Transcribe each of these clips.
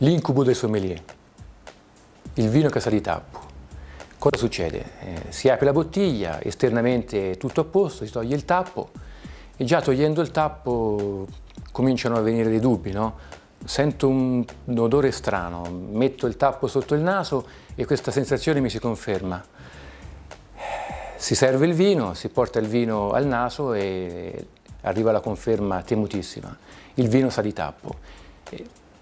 L'incubo del sommelier, il vino che sa di tappo. Cosa succede? Eh, si apre la bottiglia, esternamente tutto a posto, si toglie il tappo e già togliendo il tappo cominciano a venire dei dubbi, no? Sento un, un odore strano, metto il tappo sotto il naso e questa sensazione mi si conferma. Si serve il vino, si porta il vino al naso e arriva la conferma temutissima. Il vino sa di tappo.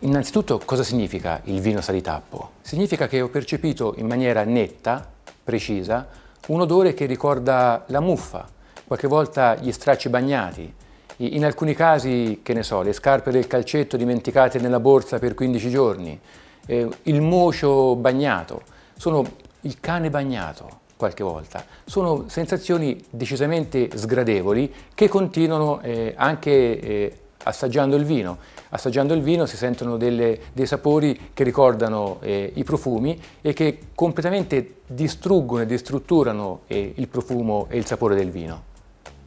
Innanzitutto cosa significa il vino sa di tappo? Significa che ho percepito in maniera netta, precisa, un odore che ricorda la muffa, qualche volta gli stracci bagnati, in alcuni casi, che ne so, le scarpe del calcetto dimenticate nella borsa per 15 giorni, eh, il mocio bagnato, sono il cane bagnato qualche volta. Sono sensazioni decisamente sgradevoli che continuano eh, anche eh, assaggiando il vino. Assaggiando il vino si sentono delle, dei sapori che ricordano eh, i profumi e che completamente distruggono e distrutturano eh, il profumo e il sapore del vino.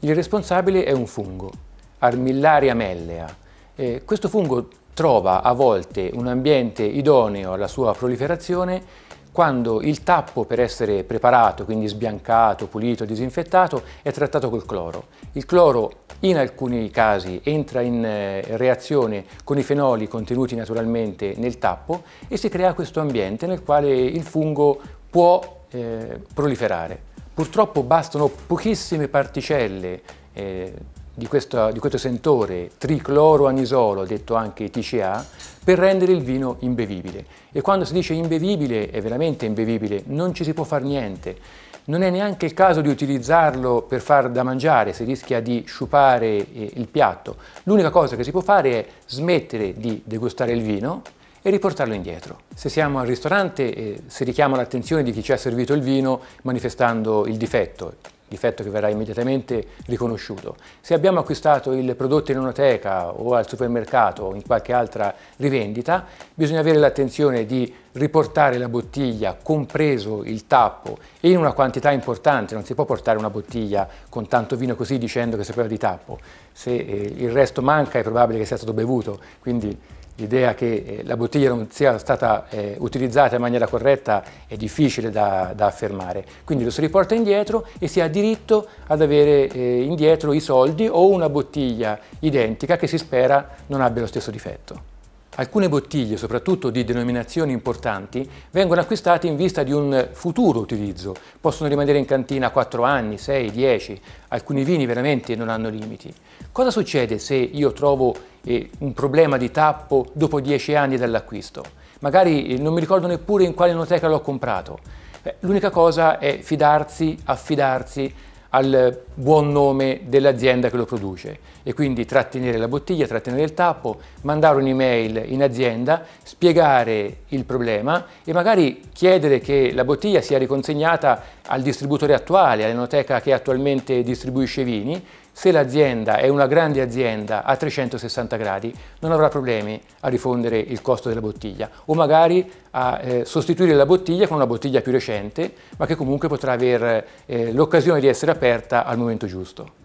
Il responsabile è un fungo, Armillaria mellea. Eh, questo fungo trova a volte un ambiente idoneo alla sua proliferazione quando il tappo per essere preparato, quindi sbiancato, pulito, disinfettato, è trattato col cloro. Il cloro in alcuni casi entra in eh, reazione con i fenoli contenuti naturalmente nel tappo e si crea questo ambiente nel quale il fungo può eh, proliferare. Purtroppo bastano pochissime particelle eh, di, questo, di questo sentore tricloroanisolo, detto anche TCA, per rendere il vino imbevibile. E quando si dice imbevibile, è veramente imbevibile, non ci si può fare niente. Non è neanche il caso di utilizzarlo per far da mangiare, si rischia di sciupare eh, il piatto. L'unica cosa che si può fare è smettere di degustare il vino e riportarlo indietro. Se siamo al ristorante eh, si richiama l'attenzione di chi ci ha servito il vino manifestando il difetto difetto che verrà immediatamente riconosciuto. Se abbiamo acquistato il prodotto in enoteca o al supermercato o in qualche altra rivendita, bisogna avere l'attenzione di riportare la bottiglia, compreso il tappo, e in una quantità importante, non si può portare una bottiglia con tanto vino così dicendo che si sapeva di tappo, se eh, il resto manca è probabile che sia stato bevuto, quindi l'idea che eh, la bottiglia non sia stata eh, utilizzata in maniera corretta è difficile da, da, affermare. Quindi lo si riporta indietro e si ha diritto ad avere eh, indietro i soldi o una bottiglia identica che si spera non abbia lo stesso difetto. Alcune bottiglie, soprattutto di denominazioni importanti, vengono acquistate in vista di un futuro utilizzo. Possono rimanere in cantina 4 anni, 6, 10, alcuni vini veramente non hanno limiti. Cosa succede se io trovo eh, un problema di tappo dopo 10 anni dall'acquisto? Magari eh, non mi ricordo neppure in quale noteca l'ho comprato. Eh, l'unica cosa è fidarsi, affidarsi al buon nome dell'azienda che lo produce e quindi trattenere la bottiglia, trattenere il tappo, mandare un'email in azienda, spiegare il problema e magari chiedere che la bottiglia sia riconsegnata al distributore attuale, all'enoteca che attualmente distribuisce vini se l'azienda è una grande azienda a 360 gradi non avrà problemi a rifondere il costo della bottiglia o magari a eh, sostituire la bottiglia con una bottiglia più recente ma che comunque potrà avere eh, l'occasione di essere aperta al momento giusto.